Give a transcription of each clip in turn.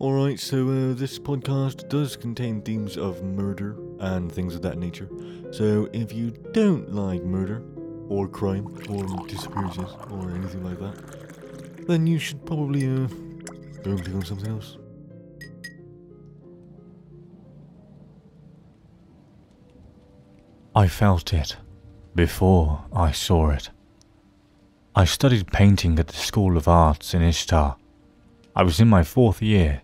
Alright, so uh, this podcast does contain themes of murder and things of that nature. So if you don't like murder, or crime, or disappearances, or anything like that, then you should probably uh, go and click on something else. I felt it before I saw it. I studied painting at the School of Arts in Ishtar. I was in my fourth year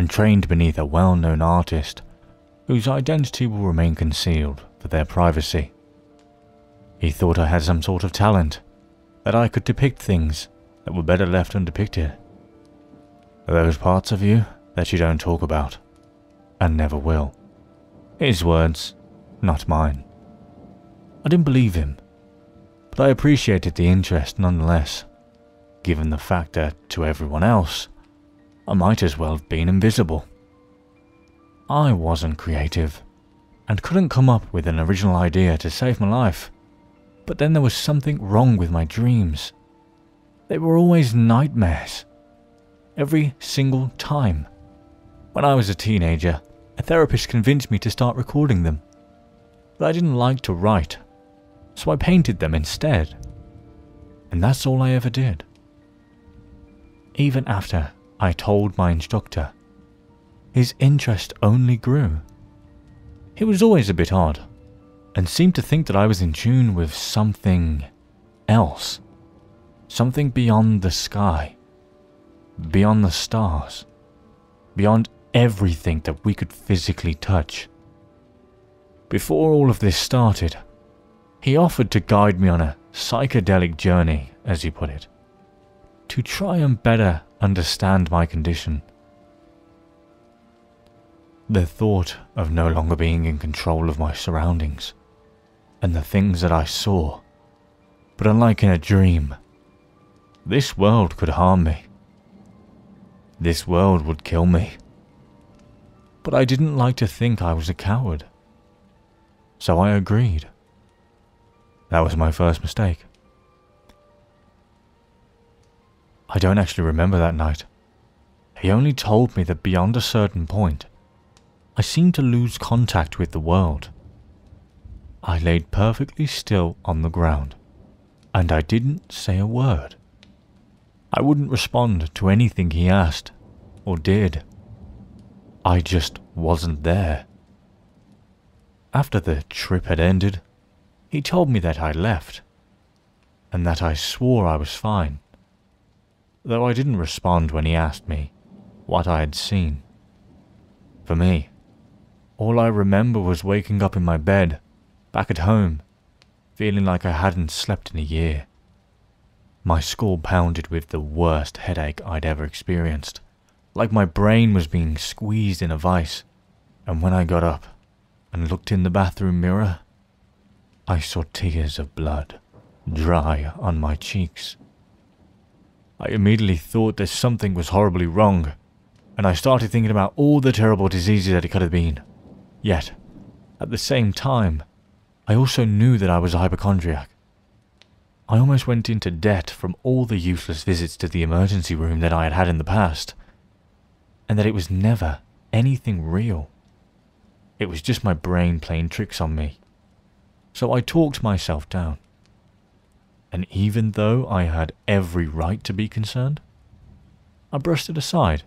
and trained beneath a well known artist whose identity will remain concealed for their privacy. He thought I had some sort of talent, that I could depict things that were better left undepicted. Those parts of you that you don't talk about, and never will. His words, not mine. I didn't believe him, but I appreciated the interest nonetheless, given the fact that, to everyone else, I might as well have been invisible. I wasn't creative, and couldn't come up with an original idea to save my life. But then there was something wrong with my dreams. They were always nightmares. Every single time. When I was a teenager, a therapist convinced me to start recording them. But I didn't like to write, so I painted them instead. And that's all I ever did. Even after I told my instructor, his interest only grew. He was always a bit odd, and seemed to think that I was in tune with something else. Something beyond the sky, beyond the stars, beyond everything that we could physically touch. Before all of this started, he offered to guide me on a psychedelic journey, as he put it, to try and better understand my condition. The thought of no longer being in control of my surroundings and the things that I saw, but unlike in a dream, this world could harm me. This world would kill me. But I didn't like to think I was a coward. So I agreed. That was my first mistake. I don't actually remember that night. He only told me that beyond a certain point, I seemed to lose contact with the world. I laid perfectly still on the ground, and I didn't say a word. I wouldn't respond to anything he asked or did. I just wasn't there. After the trip had ended, he told me that I left, and that I swore I was fine though I didn't respond when he asked me what I had seen. For me, all I remember was waking up in my bed, back at home, feeling like I hadn't slept in a year. My skull pounded with the worst headache I'd ever experienced, like my brain was being squeezed in a vice. And when I got up and looked in the bathroom mirror, I saw tears of blood dry on my cheeks. I immediately thought that something was horribly wrong, and I started thinking about all the terrible diseases that it could have been. Yet, at the same time, I also knew that I was a hypochondriac. I almost went into debt from all the useless visits to the emergency room that I had had in the past, and that it was never anything real. It was just my brain playing tricks on me. So I talked myself down and even though I had every right to be concerned, I brushed it aside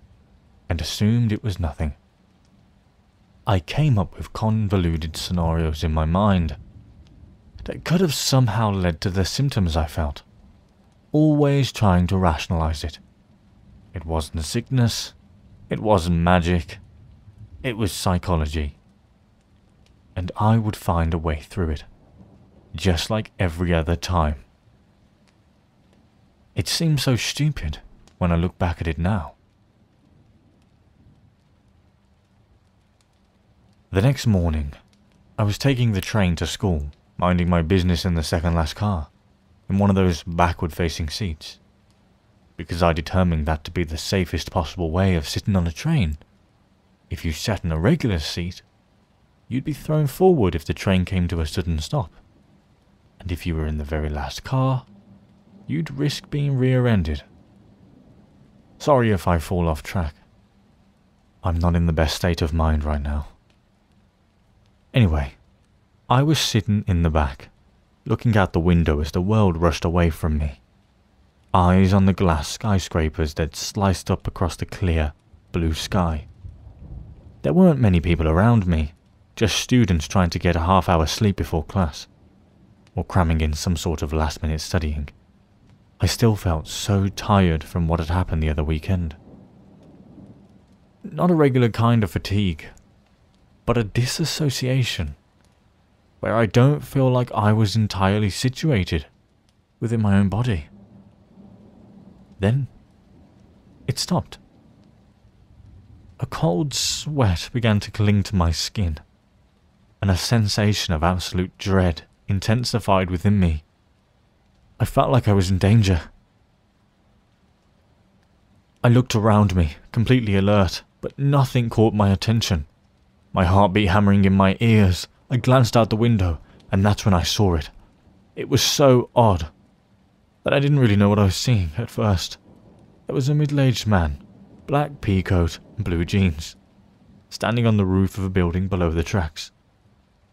and assumed it was nothing. I came up with convoluted scenarios in my mind that could have somehow led to the symptoms I felt, always trying to rationalize it. It wasn't sickness, it wasn't magic, it was psychology. And I would find a way through it, just like every other time. It seems so stupid when I look back at it now. The next morning, I was taking the train to school, minding my business in the second last car, in one of those backward facing seats, because I determined that to be the safest possible way of sitting on a train. If you sat in a regular seat, you'd be thrown forward if the train came to a sudden stop. And if you were in the very last car, you'd risk being rear ended. Sorry if I fall off track. I'm not in the best state of mind right now. Anyway, I was sitting in the back, looking out the window as the world rushed away from me. Eyes on the glass skyscrapers that sliced up across the clear, blue sky. There weren't many people around me, just students trying to get a half hour sleep before class, or cramming in some sort of last minute studying. I still felt so tired from what had happened the other weekend. Not a regular kind of fatigue, but a disassociation, where I don't feel like I was entirely situated within my own body. Then it stopped. A cold sweat began to cling to my skin, and a sensation of absolute dread intensified within me. I felt like I was in danger. I looked around me, completely alert, but nothing caught my attention. My heartbeat hammering in my ears, I glanced out the window, and that's when I saw it. It was so odd that I didn't really know what I was seeing at first. There was a middle aged man, black pea coat and blue jeans, standing on the roof of a building below the tracks,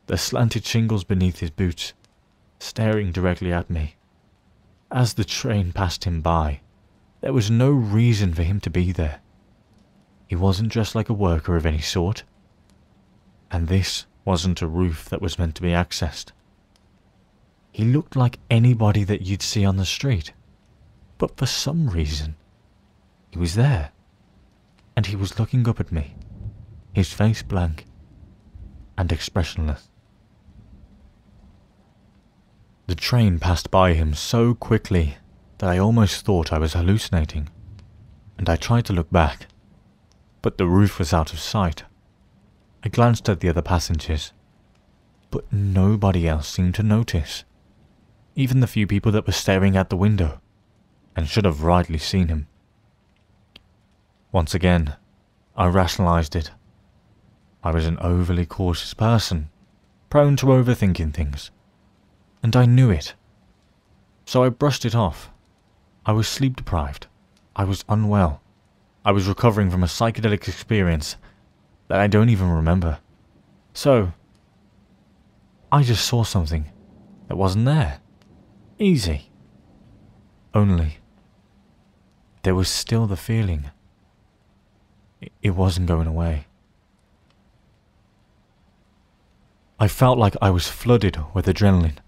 the slanted shingles beneath his boots, staring directly at me. As the train passed him by, there was no reason for him to be there. He wasn't dressed like a worker of any sort. And this wasn't a roof that was meant to be accessed. He looked like anybody that you'd see on the street. But for some reason, he was there. And he was looking up at me, his face blank and expressionless. The train passed by him so quickly that I almost thought I was hallucinating, and I tried to look back, but the roof was out of sight. I glanced at the other passengers, but nobody else seemed to notice, even the few people that were staring at the window, and should have rightly seen him. Once again, I rationalized it. I was an overly cautious person, prone to overthinking things and I knew it. So I brushed it off. I was sleep deprived. I was unwell. I was recovering from a psychedelic experience that I don't even remember. So, I just saw something that wasn't there. Easy. Only, there was still the feeling. It wasn't going away. I felt like I was flooded with adrenaline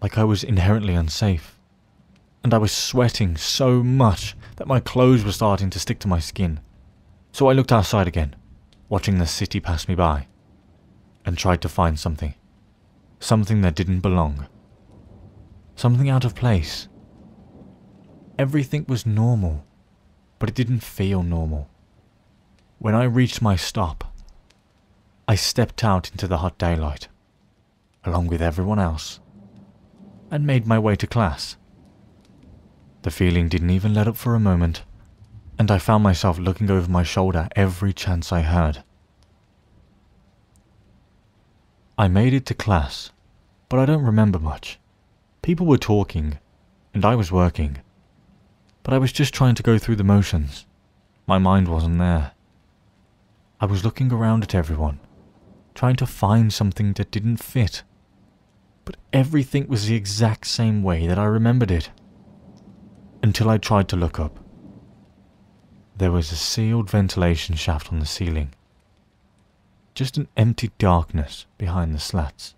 like I was inherently unsafe. And I was sweating so much that my clothes were starting to stick to my skin. So I looked outside again, watching the city pass me by, and tried to find something. Something that didn't belong. Something out of place. Everything was normal, but it didn't feel normal. When I reached my stop, I stepped out into the hot daylight, along with everyone else and made my way to class. The feeling didn't even let up for a moment, and I found myself looking over my shoulder every chance I had. I made it to class, but I don't remember much. People were talking, and I was working. But I was just trying to go through the motions. My mind wasn't there. I was looking around at everyone, trying to find something that didn't fit but everything was the exact same way that I remembered it. Until I tried to look up. There was a sealed ventilation shaft on the ceiling. Just an empty darkness behind the slats.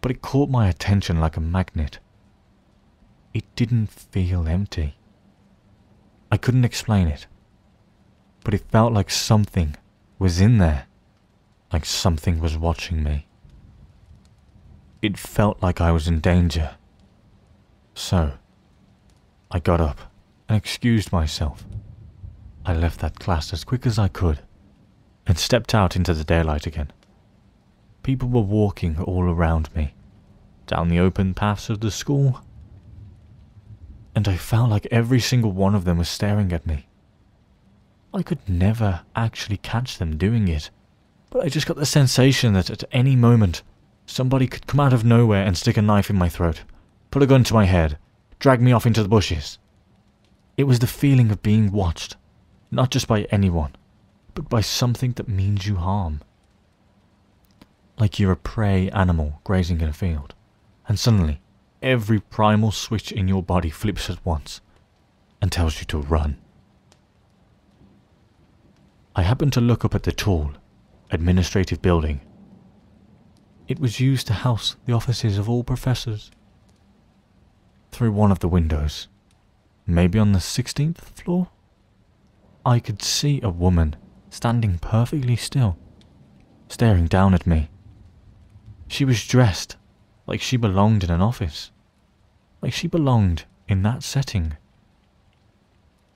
But it caught my attention like a magnet. It didn't feel empty. I couldn't explain it. But it felt like something was in there. Like something was watching me. It felt like I was in danger. So, I got up and excused myself. I left that class as quick as I could and stepped out into the daylight again. People were walking all around me, down the open paths of the school, and I felt like every single one of them was staring at me. I could never actually catch them doing it, but I just got the sensation that at any moment Somebody could come out of nowhere and stick a knife in my throat, put a gun to my head, drag me off into the bushes. It was the feeling of being watched, not just by anyone, but by something that means you harm. Like you're a prey animal grazing in a field, and suddenly every primal switch in your body flips at once and tells you to run. I happened to look up at the tall, administrative building. It was used to house the offices of all professors. Through one of the windows, maybe on the 16th floor, I could see a woman standing perfectly still, staring down at me. She was dressed like she belonged in an office, like she belonged in that setting.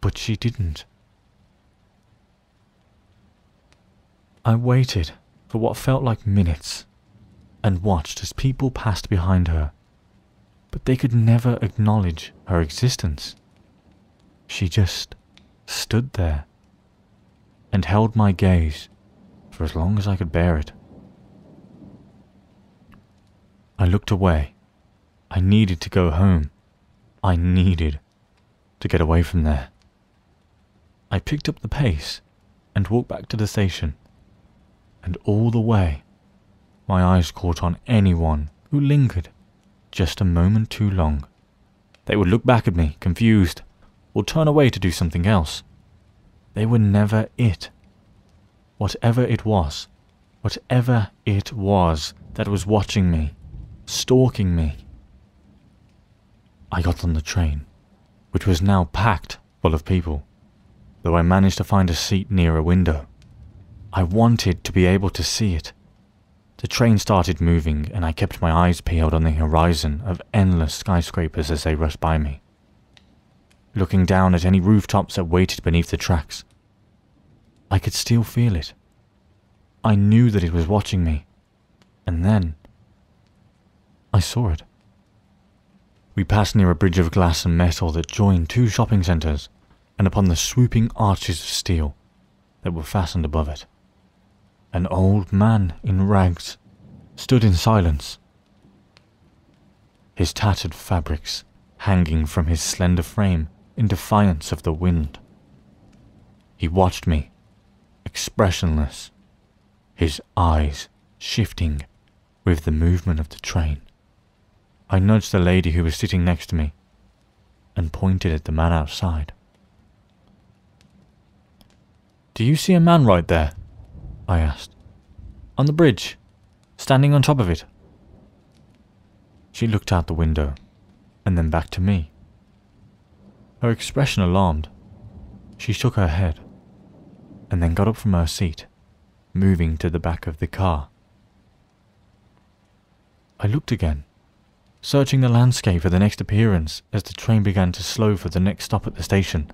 But she didn't. I waited for what felt like minutes and watched as people passed behind her, but they could never acknowledge her existence. She just stood there and held my gaze for as long as I could bear it. I looked away. I needed to go home. I needed to get away from there. I picked up the pace and walked back to the station and all the way, my eyes caught on anyone who lingered just a moment too long. They would look back at me, confused, or turn away to do something else. They were never it. Whatever it was, whatever it was that was watching me, stalking me. I got on the train, which was now packed full of people, though I managed to find a seat near a window. I wanted to be able to see it. The train started moving, and I kept my eyes peeled on the horizon of endless skyscrapers as they rushed by me, looking down at any rooftops that waited beneath the tracks. I could still feel it. I knew that it was watching me, and then I saw it. We passed near a bridge of glass and metal that joined two shopping centres, and upon the swooping arches of steel that were fastened above it. An old man in rags stood in silence, his tattered fabrics hanging from his slender frame in defiance of the wind. He watched me, expressionless, his eyes shifting with the movement of the train. I nudged the lady who was sitting next to me and pointed at the man outside. Do you see a man right there? I asked. On the bridge, standing on top of it. She looked out the window, and then back to me. Her expression alarmed. She shook her head, and then got up from her seat, moving to the back of the car. I looked again, searching the landscape for the next appearance as the train began to slow for the next stop at the station.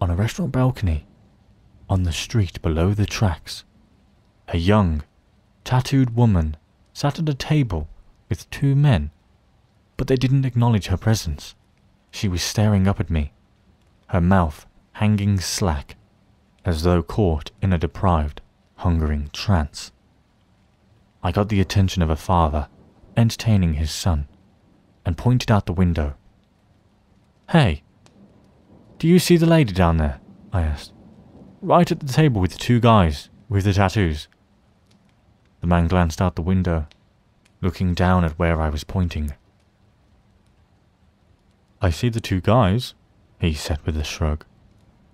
On a restaurant balcony, on the street below the tracks, a young, tattooed woman sat at a table with two men, but they didn't acknowledge her presence. She was staring up at me, her mouth hanging slack, as though caught in a deprived, hungering trance. I got the attention of a father entertaining his son and pointed out the window. Hey, do you see the lady down there? I asked right at the table with the two guys with the tattoos. The man glanced out the window, looking down at where I was pointing. I see the two guys, he said with a shrug,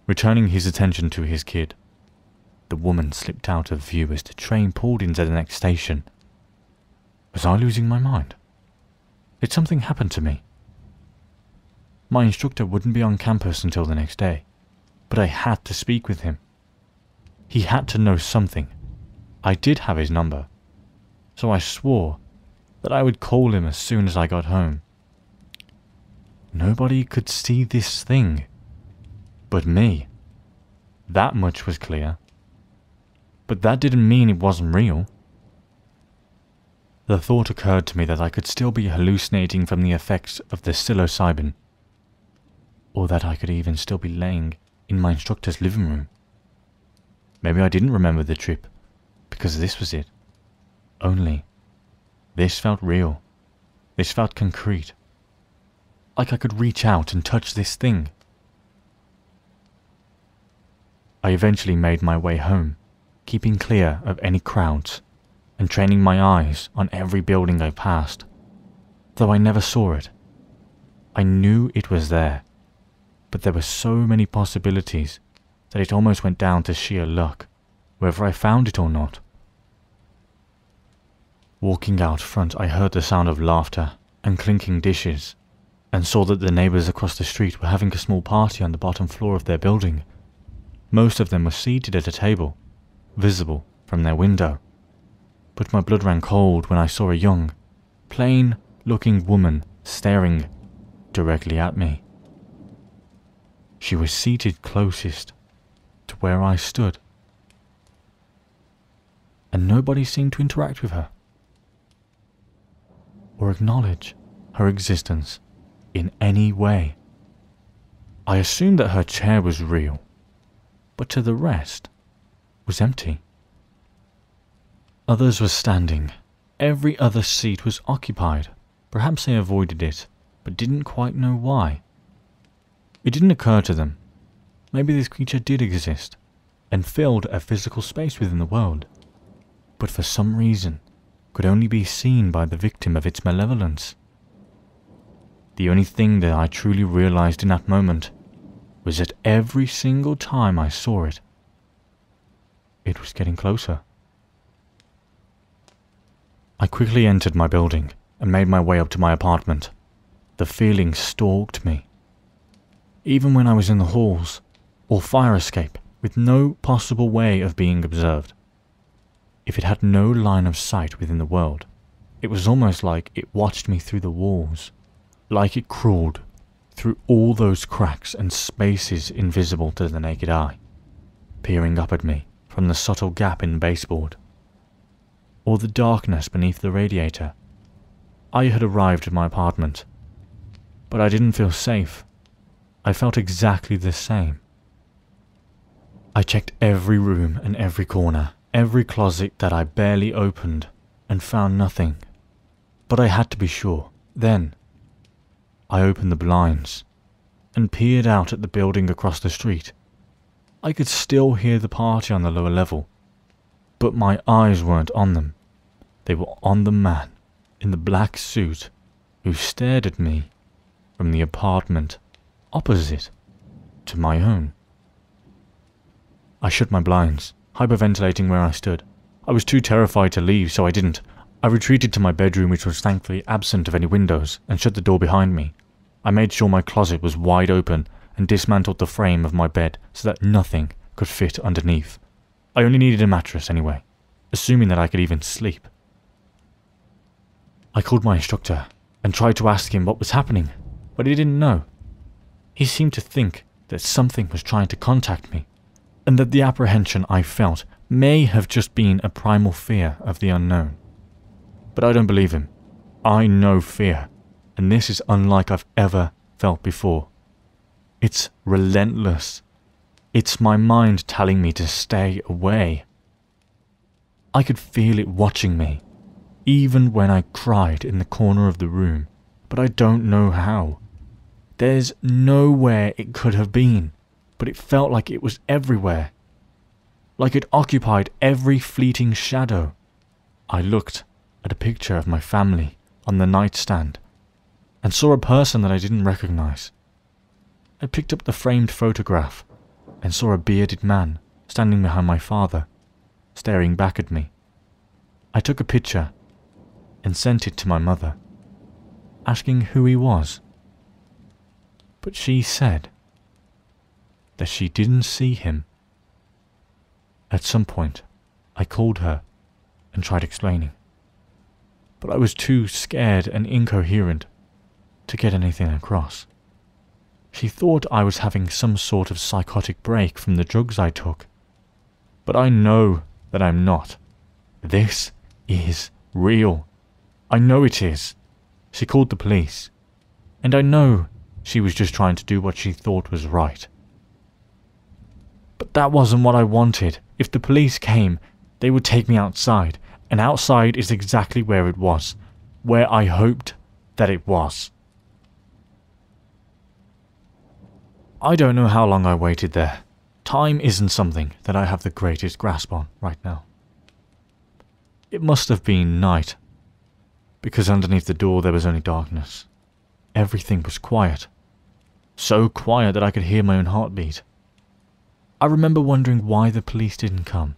returning his attention to his kid. The woman slipped out of view as the train pulled into the next station. Was I losing my mind? Did something happen to me? My instructor wouldn't be on campus until the next day but I had to speak with him. He had to know something. I did have his number, so I swore that I would call him as soon as I got home. Nobody could see this thing but me. That much was clear. But that didn't mean it wasn't real. The thought occurred to me that I could still be hallucinating from the effects of the psilocybin, or that I could even still be laying in my instructor's living room. Maybe I didn't remember the trip, because this was it. Only, this felt real. This felt concrete. Like I could reach out and touch this thing. I eventually made my way home, keeping clear of any crowds and training my eyes on every building I passed. Though I never saw it, I knew it was there, but there were so many possibilities that it almost went down to sheer luck, whether I found it or not. Walking out front, I heard the sound of laughter and clinking dishes, and saw that the neighbours across the street were having a small party on the bottom floor of their building. Most of them were seated at a table, visible from their window. But my blood ran cold when I saw a young, plain looking woman staring directly at me. She was seated closest to where I stood, and nobody seemed to interact with her or acknowledge her existence in any way. I assumed that her chair was real, but to the rest was empty. Others were standing. Every other seat was occupied. Perhaps they avoided it, but didn't quite know why. It didn't occur to them. Maybe this creature did exist and filled a physical space within the world, but for some reason could only be seen by the victim of its malevolence. The only thing that I truly realized in that moment was that every single time I saw it, it was getting closer. I quickly entered my building and made my way up to my apartment. The feeling stalked me. Even when I was in the halls or fire escape with no possible way of being observed. If it had no line of sight within the world, it was almost like it watched me through the walls, like it crawled through all those cracks and spaces invisible to the naked eye, peering up at me from the subtle gap in the baseboard, or the darkness beneath the radiator. I had arrived at my apartment, but I didn't feel safe. I felt exactly the same. I checked every room and every corner, every closet that I barely opened and found nothing. But I had to be sure. Then, I opened the blinds and peered out at the building across the street. I could still hear the party on the lower level, but my eyes weren't on them. They were on the man in the black suit who stared at me from the apartment opposite to my own. I shut my blinds hyperventilating where I stood. I was too terrified to leave, so I didn't. I retreated to my bedroom, which was thankfully absent of any windows, and shut the door behind me. I made sure my closet was wide open and dismantled the frame of my bed so that nothing could fit underneath. I only needed a mattress anyway, assuming that I could even sleep. I called my instructor and tried to ask him what was happening, but he didn't know. He seemed to think that something was trying to contact me, and that the apprehension I felt may have just been a primal fear of the unknown. But I don't believe him. I know fear, and this is unlike I've ever felt before. It's relentless. It's my mind telling me to stay away. I could feel it watching me, even when I cried in the corner of the room, but I don't know how. There's nowhere it could have been but it felt like it was everywhere. Like it occupied every fleeting shadow. I looked at a picture of my family on the nightstand and saw a person that I didn't recognize. I picked up the framed photograph and saw a bearded man standing behind my father, staring back at me. I took a picture and sent it to my mother, asking who he was. But she said that she didn't see him. At some point, I called her and tried explaining, but I was too scared and incoherent to get anything across. She thought I was having some sort of psychotic break from the drugs I took, but I know that I'm not. This is real. I know it is. She called the police, and I know she was just trying to do what she thought was right. But that wasn't what I wanted. If the police came, they would take me outside, and outside is exactly where it was, where I hoped that it was. I don't know how long I waited there, Time isn't something that I have the greatest grasp on right now. It must have been night, because underneath the door there was only darkness. Everything was quiet. So quiet that I could hear my own heartbeat. I remember wondering why the police didn't come,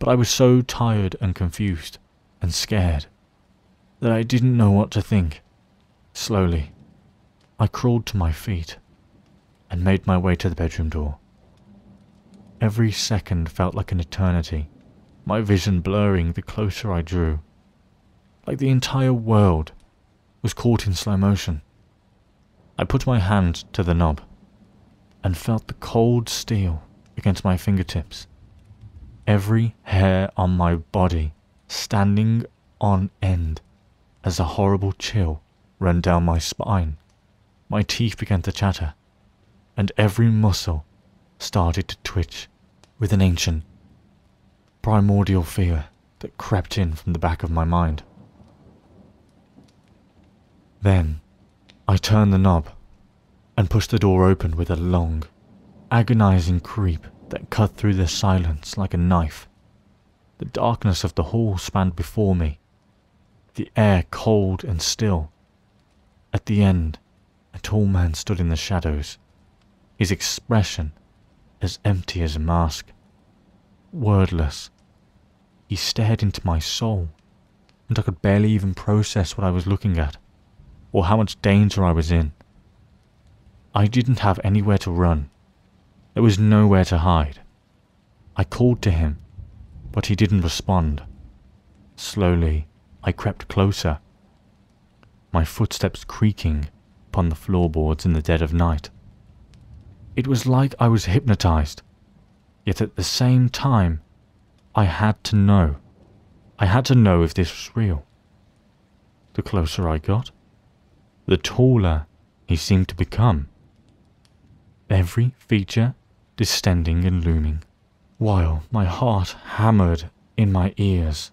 but I was so tired and confused and scared that I didn't know what to think. Slowly, I crawled to my feet and made my way to the bedroom door. Every second felt like an eternity, my vision blurring the closer I drew. Like the entire world was caught in slow motion. I put my hand to the knob and felt the cold steel against my fingertips. Every hair on my body standing on end as a horrible chill ran down my spine. My teeth began to chatter, and every muscle started to twitch with an ancient, primordial fear that crept in from the back of my mind. Then I turned the knob and pushed the door open with a long, agonizing creep that cut through the silence like a knife. The darkness of the hall spanned before me, the air cold and still. At the end, a tall man stood in the shadows, his expression as empty as a mask. Wordless, he stared into my soul, and I could barely even process what I was looking at, or how much danger I was in. I didn't have anywhere to run. There was nowhere to hide. I called to him, but he didn't respond. Slowly, I crept closer, my footsteps creaking upon the floorboards in the dead of night. It was like I was hypnotized, yet at the same time, I had to know. I had to know if this was real. The closer I got, the taller he seemed to become every feature distending and looming, while my heart hammered in my ears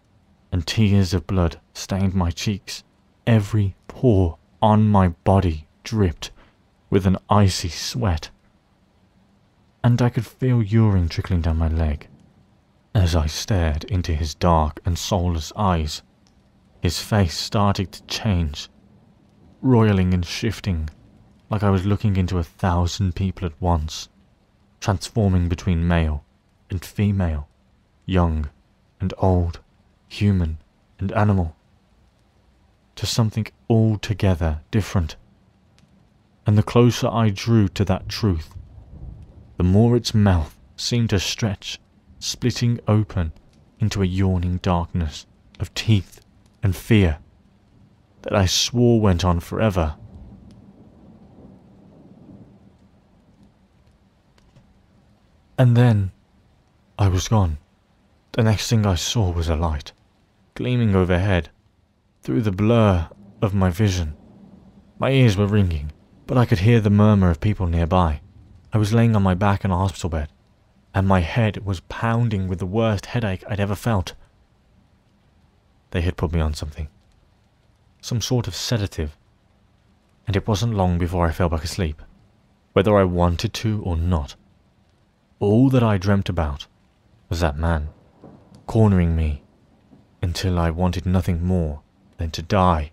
and tears of blood stained my cheeks. Every pore on my body dripped with an icy sweat, and I could feel urine trickling down my leg. As I stared into his dark and soulless eyes, his face started to change, roiling and shifting like I was looking into a thousand people at once, transforming between male and female, young and old, human and animal, to something altogether different. And the closer I drew to that truth, the more its mouth seemed to stretch, splitting open into a yawning darkness of teeth and fear that I swore went on forever And then I was gone. The next thing I saw was a light, gleaming overhead, through the blur of my vision. My ears were ringing, but I could hear the murmur of people nearby. I was laying on my back in a hospital bed, and my head was pounding with the worst headache I'd ever felt. They had put me on something. Some sort of sedative. And it wasn't long before I fell back asleep, whether I wanted to or not. All that I dreamt about was that man, cornering me, until I wanted nothing more than to die,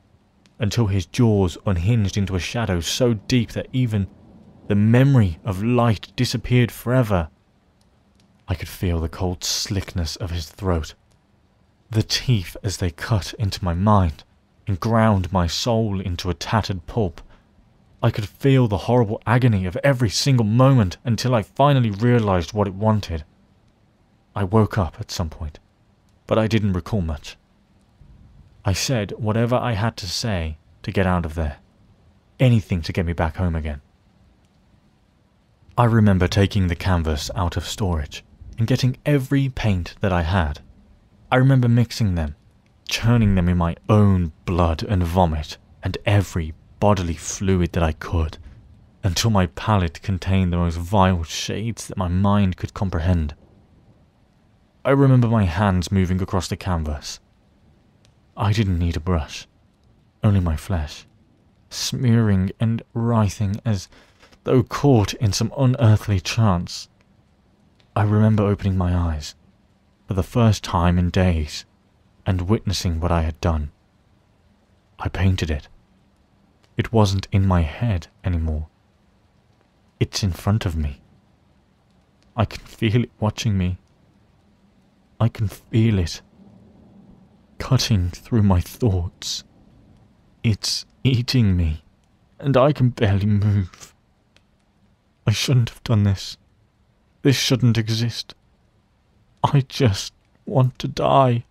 until his jaws unhinged into a shadow so deep that even the memory of light disappeared forever. I could feel the cold slickness of his throat, the teeth as they cut into my mind and ground my soul into a tattered pulp. I could feel the horrible agony of every single moment until I finally realized what it wanted. I woke up at some point, but I didn't recall much. I said whatever I had to say to get out of there. Anything to get me back home again. I remember taking the canvas out of storage and getting every paint that I had. I remember mixing them, churning them in my own blood and vomit, and every bodily fluid that I could, until my palette contained the most vile shades that my mind could comprehend. I remember my hands moving across the canvas. I didn't need a brush, only my flesh, smearing and writhing as though caught in some unearthly trance. I remember opening my eyes for the first time in days and witnessing what I had done. I painted it. It wasn't in my head anymore. It's in front of me. I can feel it watching me. I can feel it cutting through my thoughts. It's eating me, and I can barely move. I shouldn't have done this. This shouldn't exist. I just want to die.